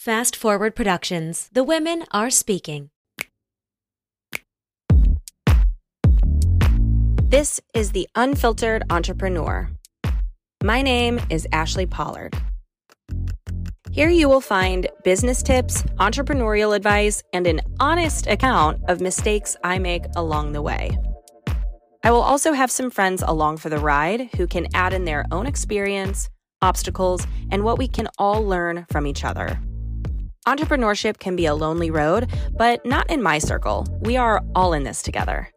Fast Forward Productions. The women are speaking. This is The Unfiltered Entrepreneur. My name is Ashli Pollard. Here you will find business tips, entrepreneurial advice, and an honest account of mistakes I make along the way. I will also have some friends along for the ride who can add in their own experience, obstacles, and what we can all learn from each other. Entrepreneurship can be a lonely road, but not in my circle. We are all in this together.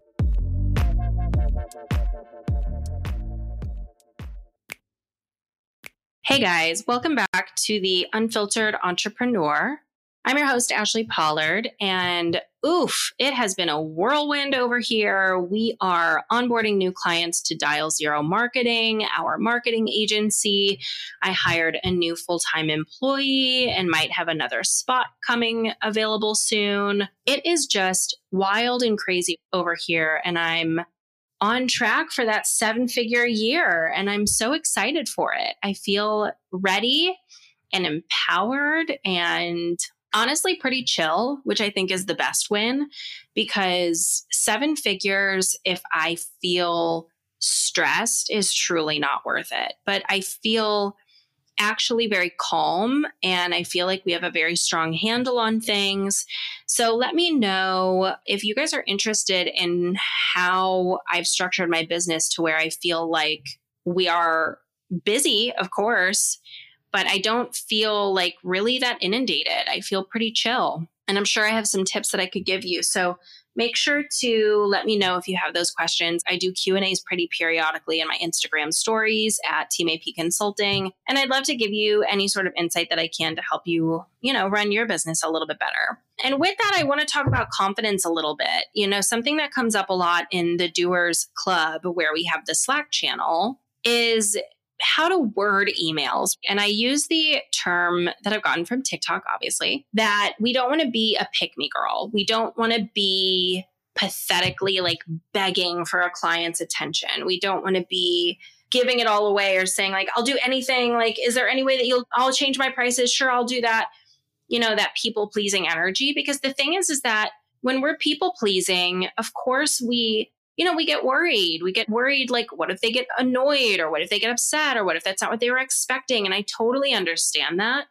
Hey guys, welcome back to the Unfiltered Entrepreneur. I'm your host, Ashli Pollard, and oof, it has been a whirlwind over here. We are onboarding new clients to Dial Zero Marketing, our marketing agency. I hired a new full time employee and might have another spot coming available soon. It is just wild and crazy over here, and I'm on track for that seven figure year, and I'm so excited for it. I feel ready and empowered and honestly pretty chill, which I think is the best win because seven figures, if I feel stressed, is truly not worth it. But I feel actually very calm and I feel like we have a very strong handle on things. So let me know if you guys are interested in how I've structured my business to where I feel like we are busy, of course, but I don't feel like really that inundated. I feel pretty chill. And I'm sure I have some tips that I could give you. So make sure to let me know if you have those questions. I do Q&As pretty periodically in my Instagram stories at Team AP Consulting, and I'd love to give you any sort of insight that I can to help you, you know, run your business a little bit better. And with that, I want to talk about confidence a little bit. You know, something that comes up a lot in the Doers Club where we have the Slack channel is how to word emails. And I use the term that I've gotten from TikTok, obviously, that we don't want to be a pick me girl. We don't want to be pathetically like begging for a client's attention. We don't want to be giving it all away or saying like I'll do anything like is there any way that you'll I'll change my prices sure I'll do that you know that people pleasing energy because the thing is is that when we're people pleasing of course we you know, we get worried. We get worried like, what if they get annoyed or what if they get upset or what if that's not what they were expecting? And I totally understand that.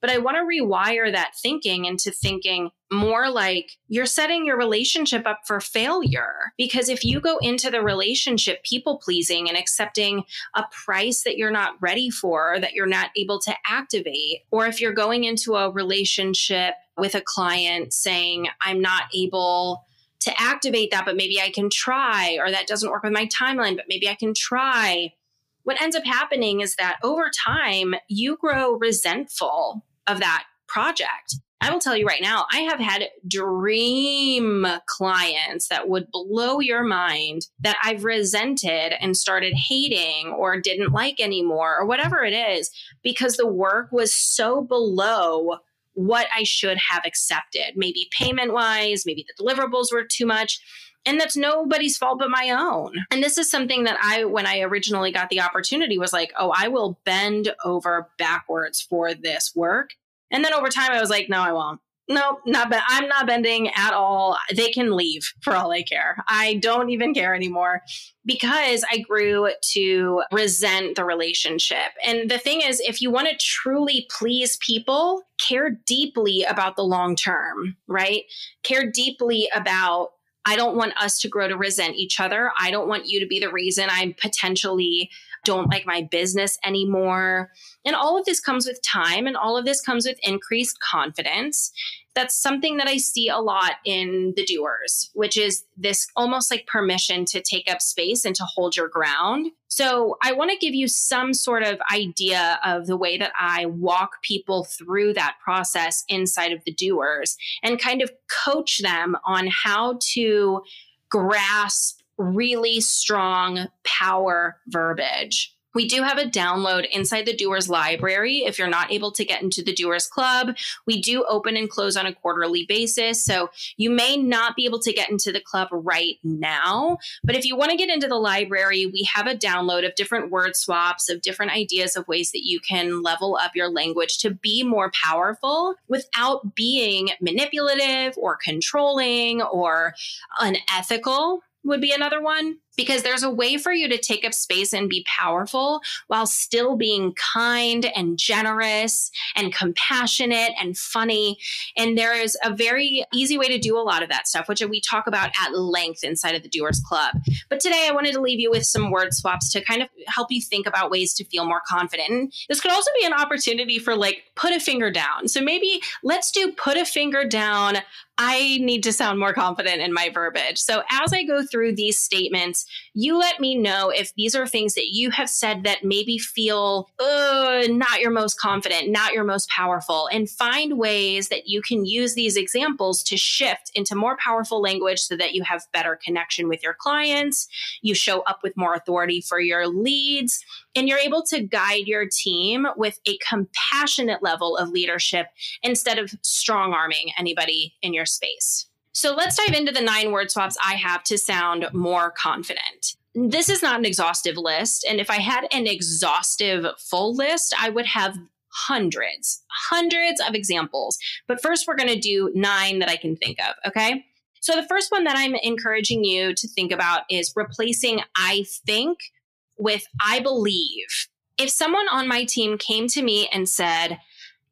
But I want to rewire that thinking into thinking more like you're setting your relationship up for failure. Because if you go into the relationship people pleasing and accepting a price that you're not ready for, that you're not able to activate, or if you're going into a relationship with a client saying, I'm not able to activate that, but maybe I can try, or that doesn't work with my timeline, but maybe I can try. What ends up happening is that over time, you grow resentful of that project. I will tell you right now, I have had dream clients that would blow your mind that I've resented and started hating or didn't like anymore or whatever it is because the work was so below what I should have accepted, maybe payment wise, maybe the deliverables were too much. And that's nobody's fault but my own. And this is something that I, when I originally got the opportunity, was like, oh, I will bend over backwards for this work. And then over time, I was like, no, I won't no, not be- I'm not bending at all. They can leave for all I care. I don't even care anymore because I grew to resent the relationship. And the thing is, if you want to truly please people, care deeply about the long term, right? Care deeply about I don't want us to grow to resent each other. I don't want you to be the reason I'm potentially don't like my business anymore. And all of this comes with time and all of this comes with increased confidence. That's something that I see a lot in the doers, which is this almost like permission to take up space and to hold your ground. So, I want to give you some sort of idea of the way that I walk people through that process inside of the doers and kind of coach them on how to grasp really strong power verbiage We do have a download inside the Doers library if you're not able to get into the Doers Club. We do open and close on a quarterly basis. So you may not be able to get into the club right now. But if you want to get into the library, we have a download of different word swaps, of different ideas of ways that you can level up your language to be more powerful without being manipulative or controlling or unethical would be another one because there's a way for you to take up space and be powerful while still being kind and generous and compassionate and funny. And there is a very easy way to do a lot of that stuff, which we talk about at length inside of the Doers Club. But today I wanted to leave you with some word swaps to kind of help you think about ways to feel more confident. And this could also be an opportunity for like put a finger down. So maybe let's do put a finger down. I need to sound more confident in my verbiage. So as I go through these statements, you let me know if these are things that you have said that maybe feel uh, not your most confident, not your most powerful, and find ways that you can use these examples to shift into more powerful language so that you have better connection with your clients, you show up with more authority for your leads, and you're able to guide your team with a compassionate level of leadership instead of strong arming anybody in your space. So let's dive into the nine word swaps I have to sound more confident. This is not an exhaustive list. And if I had an exhaustive full list, I would have hundreds, hundreds of examples. But first, we're going to do nine that I can think of. Okay. So the first one that I'm encouraging you to think about is replacing I think with I believe. If someone on my team came to me and said,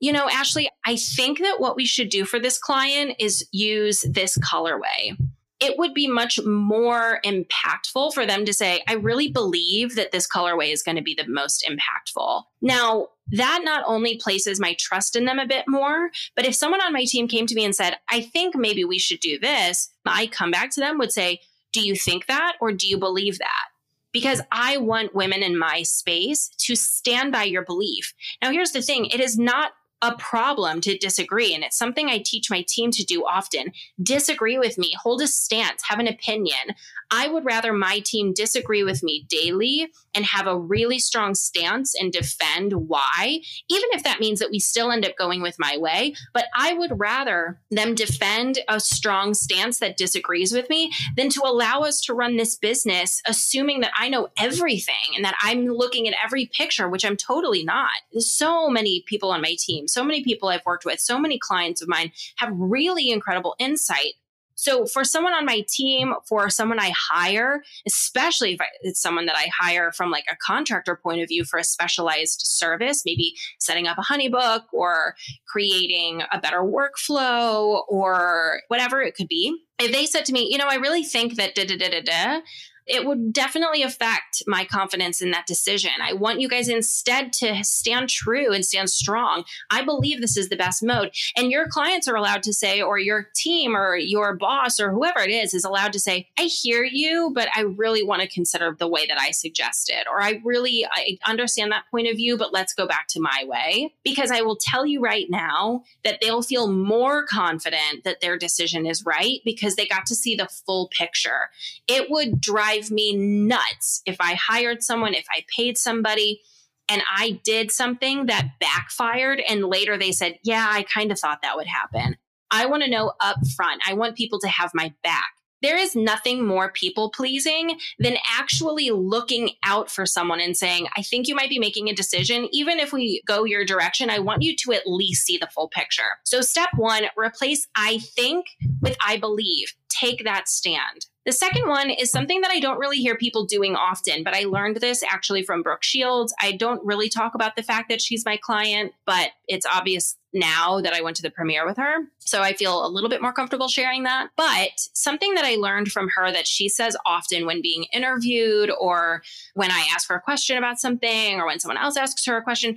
you know, Ashli, I think that what we should do for this client is use this colorway. It would be much more impactful for them to say, I really believe that this colorway is going to be the most impactful. Now, that not only places my trust in them a bit more, but if someone on my team came to me and said, I think maybe we should do this, I come back to them would say, Do you think that or do you believe that? because I want women in my space to stand by your belief. Now, here's the thing it is not a problem to disagree. And it's something I teach my team to do often. Disagree with me, hold a stance, have an opinion. I would rather my team disagree with me daily and have a really strong stance and defend why, even if that means that we still end up going with my way. But I would rather them defend a strong stance that disagrees with me than to allow us to run this business assuming that I know everything and that I'm looking at every picture, which I'm totally not. There's so many people on my team, so many people I've worked with, so many clients of mine have really incredible insight so for someone on my team, for someone I hire, especially if it's someone that I hire from like a contractor point of view for a specialized service, maybe setting up a honeybook or creating a better workflow or whatever it could be. If they said to me, you know, I really think that da da da da da, it would definitely affect my confidence in that decision. I want you guys instead to stand true and stand strong. I believe this is the best mode. And your clients are allowed to say, or your team or your boss or whoever it is, is allowed to say, I hear you, but I really want to consider the way that I suggested. Or I really I understand that point of view, but let's go back to my way. Because I will tell you right now that they'll feel more confident that their decision is right because they got to see the full picture. It would drive drive me nuts if I hired someone, if I paid somebody and I did something that backfired and later they said, Yeah, I kind of thought that would happen. I want to know up front. I want people to have my back. There is nothing more people pleasing than actually looking out for someone and saying, I think you might be making a decision. Even if we go your direction, I want you to at least see the full picture. So, step one, replace I think with I believe. Take that stand. The second one is something that I don't really hear people doing often, but I learned this actually from Brooke Shields. I don't really talk about the fact that she's my client, but it's obvious now that I went to the premiere with her. So I feel a little bit more comfortable sharing that. But something that I learned from her that she says often when being interviewed or when I ask her a question about something or when someone else asks her a question,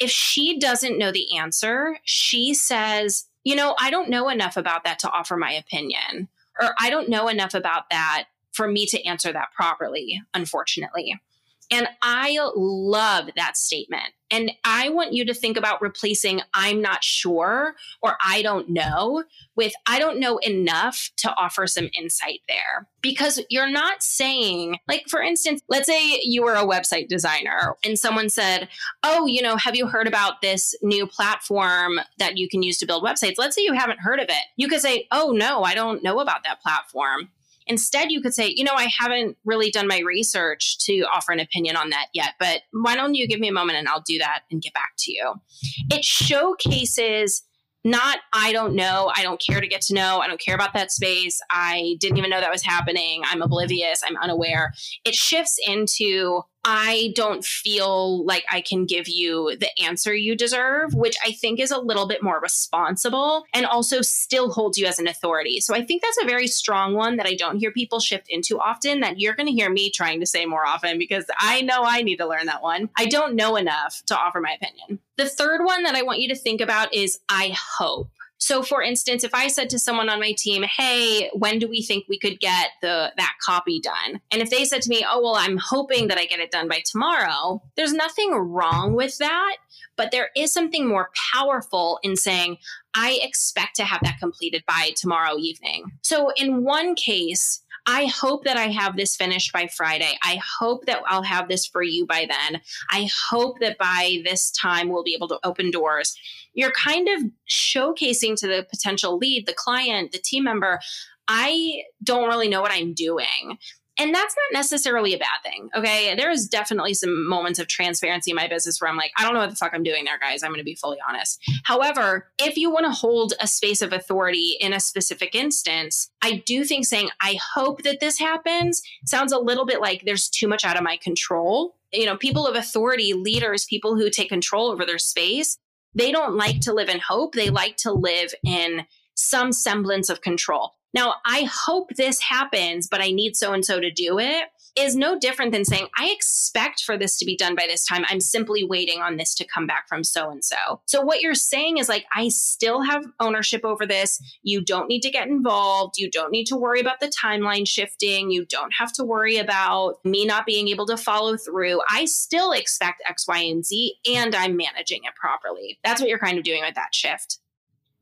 if she doesn't know the answer, she says, you know, I don't know enough about that to offer my opinion or I don't know enough about that for me to answer that properly, unfortunately. And I love that statement. And I want you to think about replacing I'm not sure or I don't know with I don't know enough to offer some insight there. Because you're not saying, like, for instance, let's say you were a website designer and someone said, Oh, you know, have you heard about this new platform that you can use to build websites? Let's say you haven't heard of it. You could say, Oh, no, I don't know about that platform. Instead, you could say, you know, I haven't really done my research to offer an opinion on that yet, but why don't you give me a moment and I'll do that and get back to you? It showcases not I don't know, I don't care to get to know, I don't care about that space, I didn't even know that was happening, I'm oblivious, I'm unaware. It shifts into I don't feel like I can give you the answer you deserve, which I think is a little bit more responsible and also still holds you as an authority. So I think that's a very strong one that I don't hear people shift into often, that you're going to hear me trying to say more often because I know I need to learn that one. I don't know enough to offer my opinion. The third one that I want you to think about is I hope. So for instance, if I said to someone on my team, "Hey, when do we think we could get the that copy done?" And if they said to me, "Oh, well, I'm hoping that I get it done by tomorrow." There's nothing wrong with that, but there is something more powerful in saying, "I expect to have that completed by tomorrow evening." So in one case, I hope that I have this finished by Friday. I hope that I'll have this for you by then. I hope that by this time we'll be able to open doors. You're kind of showcasing to the potential lead, the client, the team member, I don't really know what I'm doing. And that's not necessarily a bad thing. Okay. There is definitely some moments of transparency in my business where I'm like, I don't know what the fuck I'm doing there, guys. I'm going to be fully honest. However, if you want to hold a space of authority in a specific instance, I do think saying, I hope that this happens sounds a little bit like there's too much out of my control. You know, people of authority, leaders, people who take control over their space, they don't like to live in hope. They like to live in some semblance of control. Now, I hope this happens, but I need so and so to do it is no different than saying, I expect for this to be done by this time. I'm simply waiting on this to come back from so and so. So, what you're saying is like, I still have ownership over this. You don't need to get involved. You don't need to worry about the timeline shifting. You don't have to worry about me not being able to follow through. I still expect X, Y, and Z, and I'm managing it properly. That's what you're kind of doing with that shift.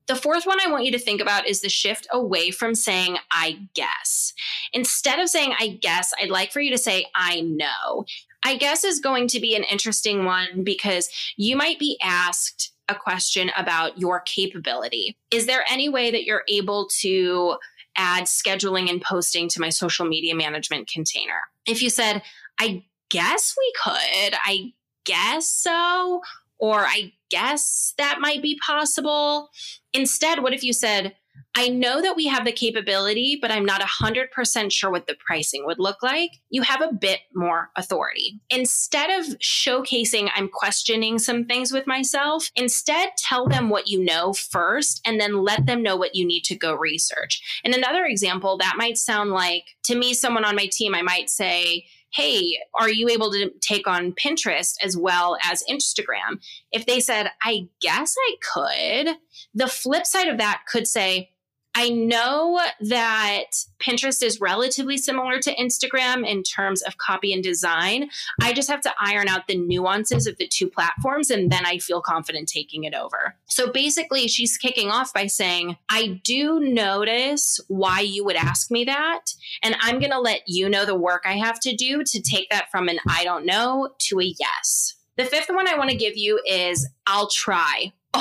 The fourth one I want you to think about is the shift away from saying, I guess. Instead of saying, I guess, I'd like for you to say, I know. I guess is going to be an interesting one because you might be asked a question about your capability. Is there any way that you're able to add scheduling and posting to my social media management container? If you said, I guess we could, I guess so, or I guess that might be possible. Instead, what if you said, I know that we have the capability, but I'm not 100% sure what the pricing would look like. You have a bit more authority. Instead of showcasing I'm questioning some things with myself, instead tell them what you know first and then let them know what you need to go research. And another example, that might sound like to me, someone on my team, I might say, hey, are you able to take on Pinterest as well as Instagram? If they said, I guess I could, the flip side of that could say, I know that Pinterest is relatively similar to Instagram in terms of copy and design. I just have to iron out the nuances of the two platforms and then I feel confident taking it over. So basically, she's kicking off by saying, I do notice why you would ask me that. And I'm going to let you know the work I have to do to take that from an I don't know to a yes. The fifth one I want to give you is I'll try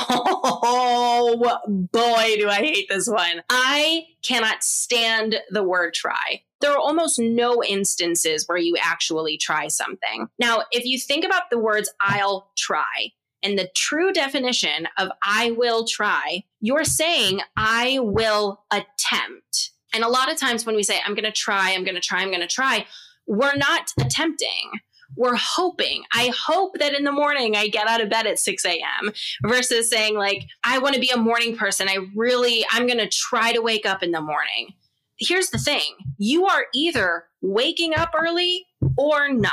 Oh boy, do I hate this one. I cannot stand the word try. There are almost no instances where you actually try something. Now, if you think about the words I'll try, and the true definition of I will try, you're saying I will attempt. And a lot of times when we say I'm going to try, I'm going to try, I'm going to try, we're not attempting we're hoping. I hope that in the morning I get out of bed at 6 a.m. versus saying, like, I want to be a morning person. I really, I'm going to try to wake up in the morning. Here's the thing you are either waking up early or not.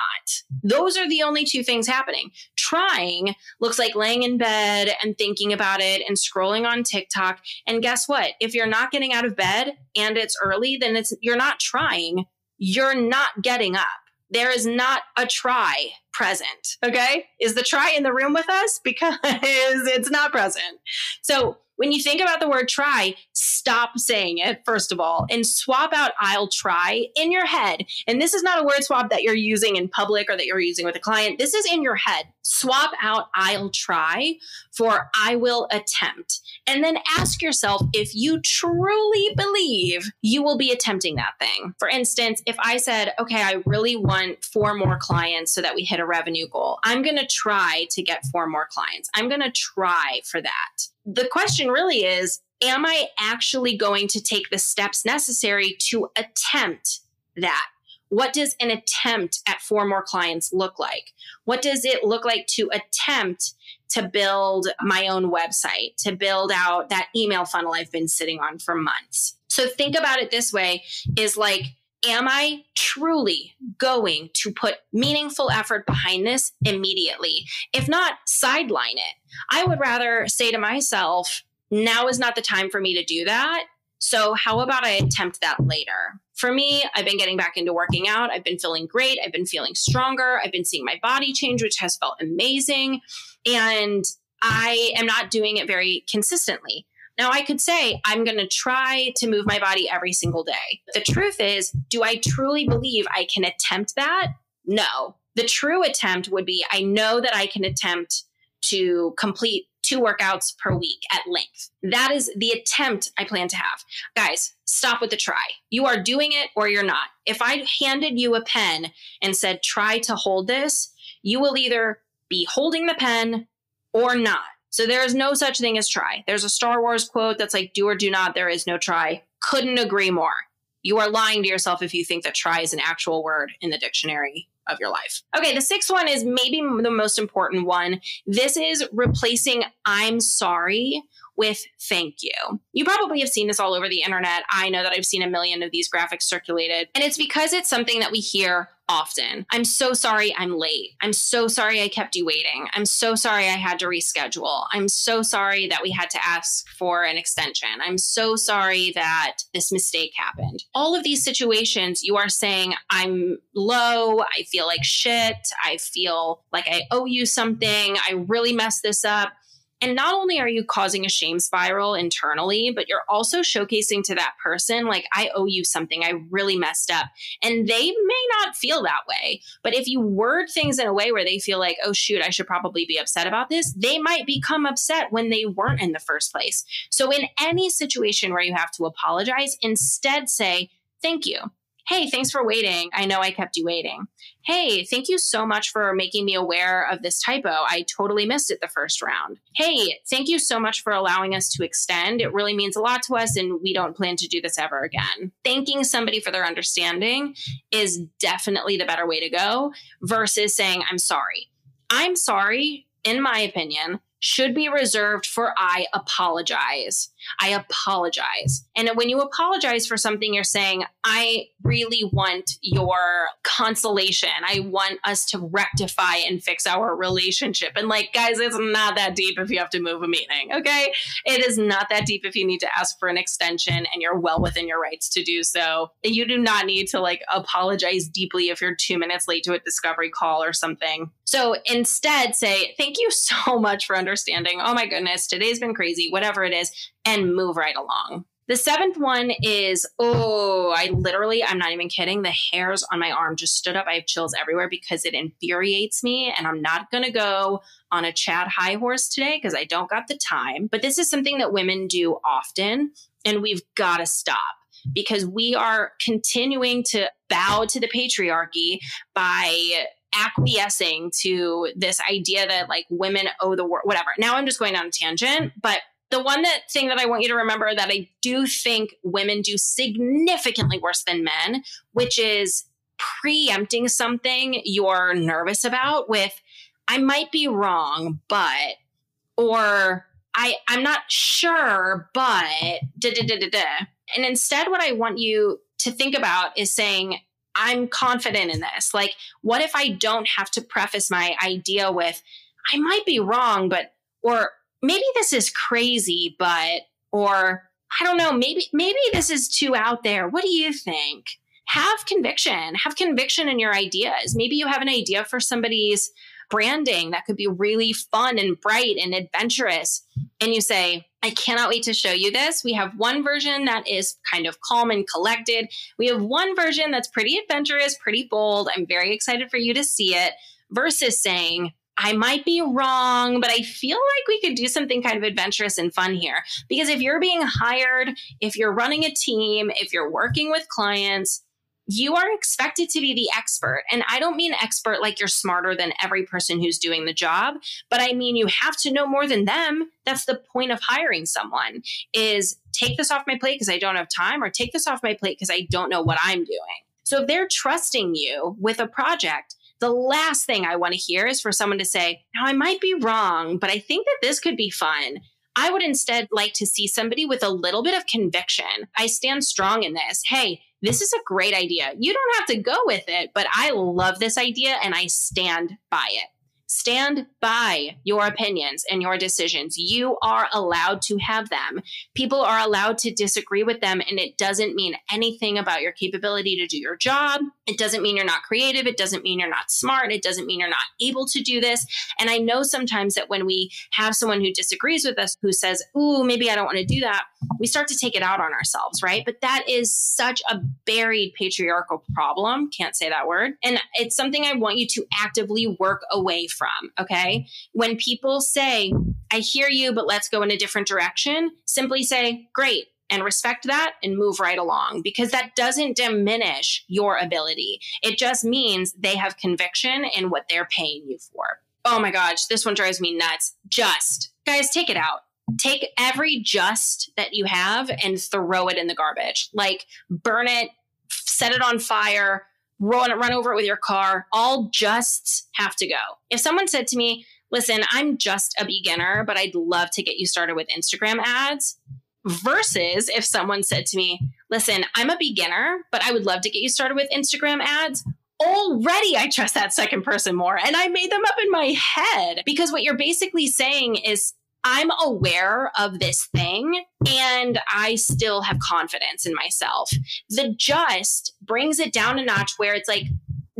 Those are the only two things happening. Trying looks like laying in bed and thinking about it and scrolling on TikTok. And guess what? If you're not getting out of bed and it's early, then it's you're not trying. You're not getting up there is not a try present. Okay. Is the try in the room with us? Because it's not present. So when you think about the word try, stop saying it, first of all, and swap out I'll try in your head. And this is not a word swap that you're using in public or that you're using with a client. This is in your head. Swap out I'll try for I will attempt. And then ask yourself if you truly believe you will be attempting that thing. For instance, if I said, okay, I really want four more clients so that we hit a revenue goal, I'm going to try to get four more clients. I'm going to try for that the question really is Am I actually going to take the steps necessary to attempt that? What does an attempt at four more clients look like? What does it look like to attempt to build my own website, to build out that email funnel I've been sitting on for months? So think about it this way is like, am I truly going to put meaningful effort behind this immediately? If not, sideline it. I would rather say to myself, now is not the time for me to do that. So, how about I attempt that later? For me, I've been getting back into working out. I've been feeling great. I've been feeling stronger. I've been seeing my body change, which has felt amazing. And I am not doing it very consistently. Now, I could say I'm going to try to move my body every single day. The truth is, do I truly believe I can attempt that? No. The true attempt would be I know that I can attempt to complete two workouts per week at length. That is the attempt I plan to have. Guys, stop with the try. You are doing it or you're not. If I handed you a pen and said, try to hold this, you will either be holding the pen or not. So there is no such thing as try. There's a Star Wars quote that's like, do or do not, there is no try. Couldn't agree more. You are lying to yourself if you think that try is an actual word in the dictionary of your life. Okay, the sixth one is maybe the most important one. This is replacing I'm sorry with thank you. You probably have seen this all over the internet. I know that I've seen a million of these graphics circulated, and it's because it's something that we hear often. I'm so sorry I'm late. I'm so sorry I kept you waiting. I'm so sorry I had to reschedule. I'm so sorry that we had to ask for an extension. I'm so sorry that this mistake happened. All of these situations, you are saying, I'm low. I feel like shit. I feel like I owe you something. I really messed this up. And not only are you causing a shame spiral internally, but you're also showcasing to that person, like, I owe you something. I really messed up. And they may not feel that way. But if you word things in a way where they feel like, oh, shoot, I should probably be upset about this, they might become upset when they weren't in the first place. So, in any situation where you have to apologize, instead say, thank you. Hey, thanks for waiting. I know I kept you waiting. Hey, thank you so much for making me aware of this typo. I totally missed it the first round. Hey, thank you so much for allowing us to extend. It really means a lot to us, and we don't plan to do this ever again. Thanking somebody for their understanding is definitely the better way to go versus saying, I'm sorry. I'm sorry, in my opinion, should be reserved for I apologize. I apologize. And when you apologize for something, you're saying, I really want your consolation. I want us to rectify and fix our relationship. And like, guys, it's not that deep if you have to move a meeting, okay? It is not that deep if you need to ask for an extension and you're well within your rights to do so. You do not need to like apologize deeply if you're two minutes late to a discovery call or something. So instead, say, thank you so much for understanding. Understanding, oh my goodness, today's been crazy, whatever it is and move right along. The seventh one is oh, I literally, I'm not even kidding. The hairs on my arm just stood up. I have chills everywhere because it infuriates me. And I'm not going to go on a Chad high horse today because I don't got the time. But this is something that women do often, and we've got to stop because we are continuing to bow to the patriarchy by acquiescing to this idea that like women owe the world, whatever. Now I'm just going on a tangent, but the one that thing that I want you to remember that I do think women do significantly worse than men, which is preempting something you're nervous about with I might be wrong, but or I I'm not sure, but da da da da da. And instead what I want you to think about is saying I'm confident in this. Like what if I don't have to preface my idea with I might be wrong, but or maybe this is crazy, but, or I don't know, maybe, maybe this is too out there. What do you think? have conviction, have conviction in your ideas. Maybe you have an idea for somebody's branding that could be really fun and bright and adventurous. And you say, I cannot wait to show you this. We have one version that is kind of calm and collected. We have one version that's pretty adventurous, pretty bold. I'm very excited for you to see it versus saying, I might be wrong, but I feel like we could do something kind of adventurous and fun here. Because if you're being hired, if you're running a team, if you're working with clients, you are expected to be the expert. And I don't mean expert like you're smarter than every person who's doing the job, but I mean you have to know more than them. That's the point of hiring someone is take this off my plate because I don't have time or take this off my plate because I don't know what I'm doing. So if they're trusting you with a project, the last thing I want to hear is for someone to say, Now, I might be wrong, but I think that this could be fun. I would instead like to see somebody with a little bit of conviction. I stand strong in this. Hey, this is a great idea. You don't have to go with it, but I love this idea and I stand by it. Stand by your opinions and your decisions. You are allowed to have them. People are allowed to disagree with them, and it doesn't mean anything about your capability to do your job. It doesn't mean you're not creative. It doesn't mean you're not smart. It doesn't mean you're not able to do this. And I know sometimes that when we have someone who disagrees with us, who says, Ooh, maybe I don't want to do that, we start to take it out on ourselves, right? But that is such a buried patriarchal problem. Can't say that word. And it's something I want you to actively work away from. Okay. When people say, I hear you, but let's go in a different direction, simply say, great, and respect that and move right along because that doesn't diminish your ability. It just means they have conviction in what they're paying you for. Oh my gosh, this one drives me nuts. Just, guys, take it out. Take every just that you have and throw it in the garbage. Like burn it, set it on fire, run, run over it with your car. All justs have to go. If someone said to me, listen, I'm just a beginner, but I'd love to get you started with Instagram ads. Versus if someone said to me, listen, I'm a beginner, but I would love to get you started with Instagram ads. Already, I trust that second person more. And I made them up in my head because what you're basically saying is I'm aware of this thing and I still have confidence in myself. The just brings it down a notch where it's like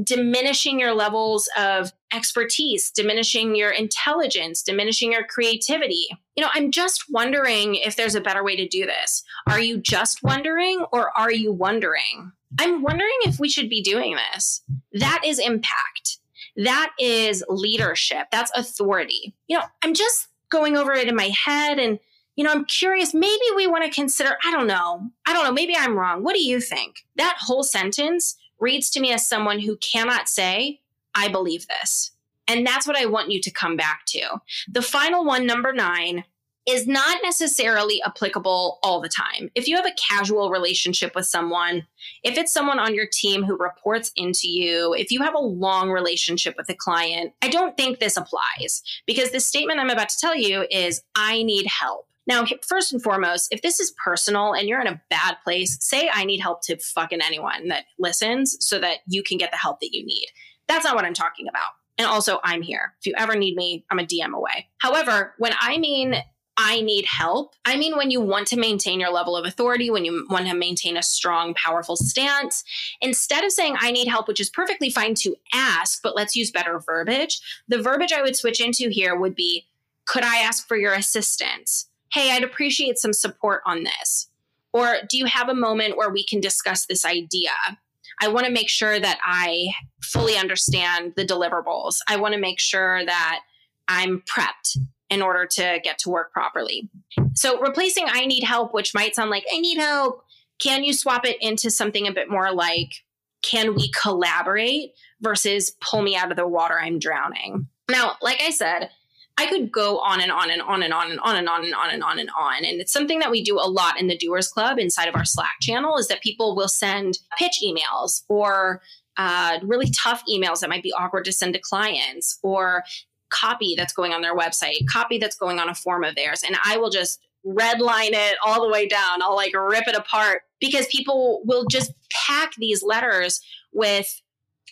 diminishing your levels of expertise, diminishing your intelligence, diminishing your creativity. You know, I'm just wondering if there's a better way to do this. Are you just wondering or are you wondering? I'm wondering if we should be doing this. That is impact. That is leadership. That's authority. You know, I'm just going over it in my head and you know, I'm curious, maybe we want to consider, I don't know. I don't know, maybe I'm wrong. What do you think? That whole sentence reads to me as someone who cannot say, I believe this. And that's what I want you to come back to. The final one, number nine, is not necessarily applicable all the time. If you have a casual relationship with someone, if it's someone on your team who reports into you, if you have a long relationship with a client, I don't think this applies because the statement I'm about to tell you is I need help. Now, first and foremost, if this is personal and you're in a bad place, say I need help to fucking anyone that listens so that you can get the help that you need. That's not what I'm talking about. And also, I'm here. If you ever need me, I'm a DM away. However, when I mean I need help. I mean, when you want to maintain your level of authority, when you want to maintain a strong, powerful stance, instead of saying I need help, which is perfectly fine to ask, but let's use better verbiage, the verbiage I would switch into here would be Could I ask for your assistance? Hey, I'd appreciate some support on this. Or do you have a moment where we can discuss this idea? I want to make sure that I fully understand the deliverables. I want to make sure that I'm prepped in order to get to work properly. So replacing I need help, which might sound like I need help, can you swap it into something a bit more like can we collaborate versus pull me out of the water I'm drowning? Now, like I said, I could go on and on and on and on and on and on and on and on and on. And it's something that we do a lot in the Doers Club inside of our Slack channel is that people will send pitch emails or uh, really tough emails that might be awkward to send to clients or copy that's going on their website, copy that's going on a form of theirs. And I will just redline it all the way down. I'll like rip it apart because people will just pack these letters with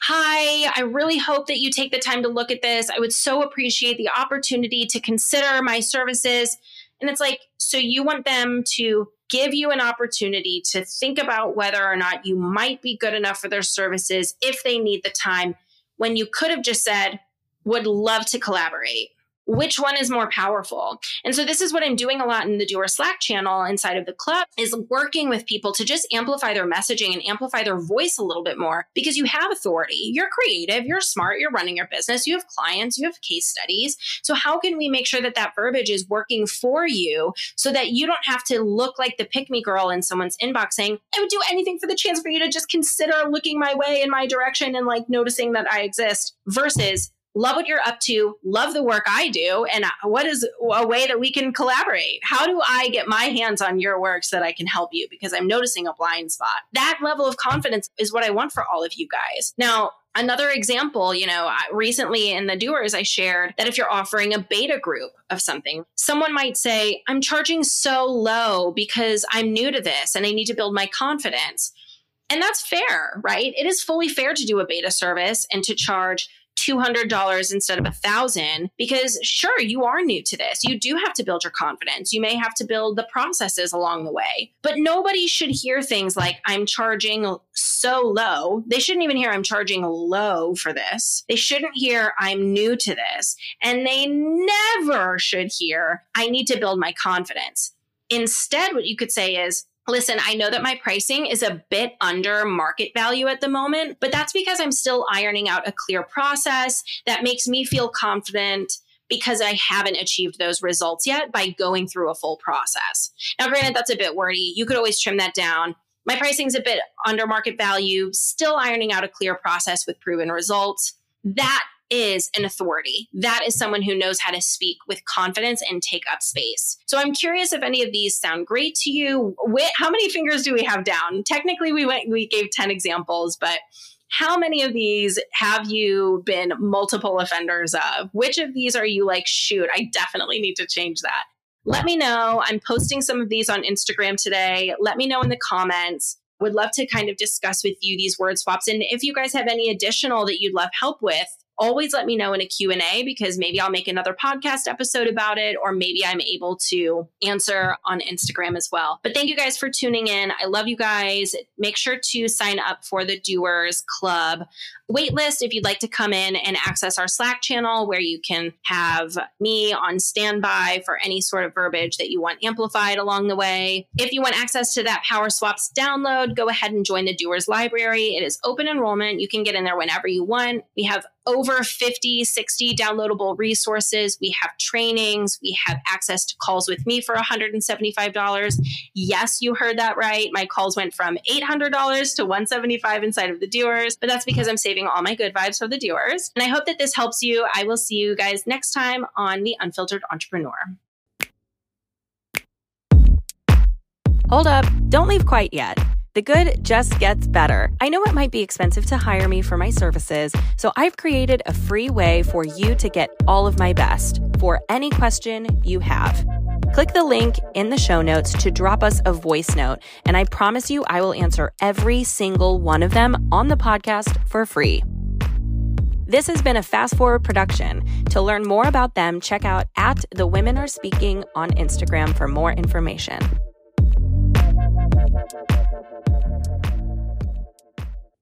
Hi, I really hope that you take the time to look at this. I would so appreciate the opportunity to consider my services. And it's like, so you want them to give you an opportunity to think about whether or not you might be good enough for their services if they need the time when you could have just said, would love to collaborate. Which one is more powerful? And so this is what i'm doing a lot in the doer slack channel inside of the club is working with people to just amplify their messaging and amplify their voice a little bit more because you have authority. You're creative you're smart you're running your business you have clients you have case studies. So how can we make sure that that verbiage is working for you so that you don't have to look like the pick me girl in someone's inbox saying i would do anything for the chance for you to just consider looking my way in my direction and like noticing that i exist versus love what you're up to, love the work I do, and what is a way that we can collaborate? How do I get my hands on your work so that I can help you because I'm noticing a blind spot? That level of confidence is what I want for all of you guys. Now, Another example, you know, recently in the doers, I shared that if you're offering a beta group of something, someone might say, I'm charging so low because I'm new to this and I need to build my confidence. And that's fair, right? It is fully fair to do a beta service and to charge $200 instead of a thousand because sure you are new to this. You do have to build your confidence. You may have to build the processes along the way. But nobody should hear things like i'm charging so low. They shouldn't even hear i'm charging low for this. They shouldn't hear i'm new to this. And they never should hear i need to build my confidence. Instead what you could say is Listen, I know that my pricing is a bit under market value at the moment, but that's because I'm still ironing out a clear process that makes me feel confident because I haven't achieved those results yet by going through a full process. Now, granted, that's a bit wordy. You could always trim that down. My pricing is a bit under market value, still ironing out a clear process with proven results. That is an authority. That is someone who knows how to speak with confidence and take up space. So I'm curious if any of these sound great to you. How many fingers do we have down? Technically, we went we gave 10 examples, but how many of these have you been multiple offenders of? Which of these are you like, shoot, I definitely need to change that? Let me know. I'm posting some of these on Instagram today. Let me know in the comments. Would love to kind of discuss with you these word swaps. And if you guys have any additional that you'd love help with, always let me know in a q&a because maybe i'll make another podcast episode about it or maybe i'm able to answer on instagram as well. But thank you guys for tuning in. I love you guys. Make sure to sign up for the doers club waitlist if you'd like to come in and access our slack channel where you can have me on standby for any sort of verbiage that you want amplified along the way. If you want access to that power swaps download go ahead and join the doers library. It is open enrollment. You can get in there whenever you want. We have over 50, 60 downloadable resources. We have trainings. We have access to calls with me for $175. Yes, you heard that right. My calls went from $800 to 175 inside of the doers, but that's because I'm saving all my good vibes for the doers. And I hope that this helps you. I will see you guys next time on The Unfiltered Entrepreneur. Hold up, don't leave quite yet. The good just gets better. I know it might be expensive to hire me for my services, so I've created a free way for you to get all of my best for any question you have. Click the link in the show notes to drop us a voice note, and I promise you I will answer every single one of them on the podcast for free. This has been a fast forward production. To learn more about them, check out at the Women Are Speaking on Instagram for more information.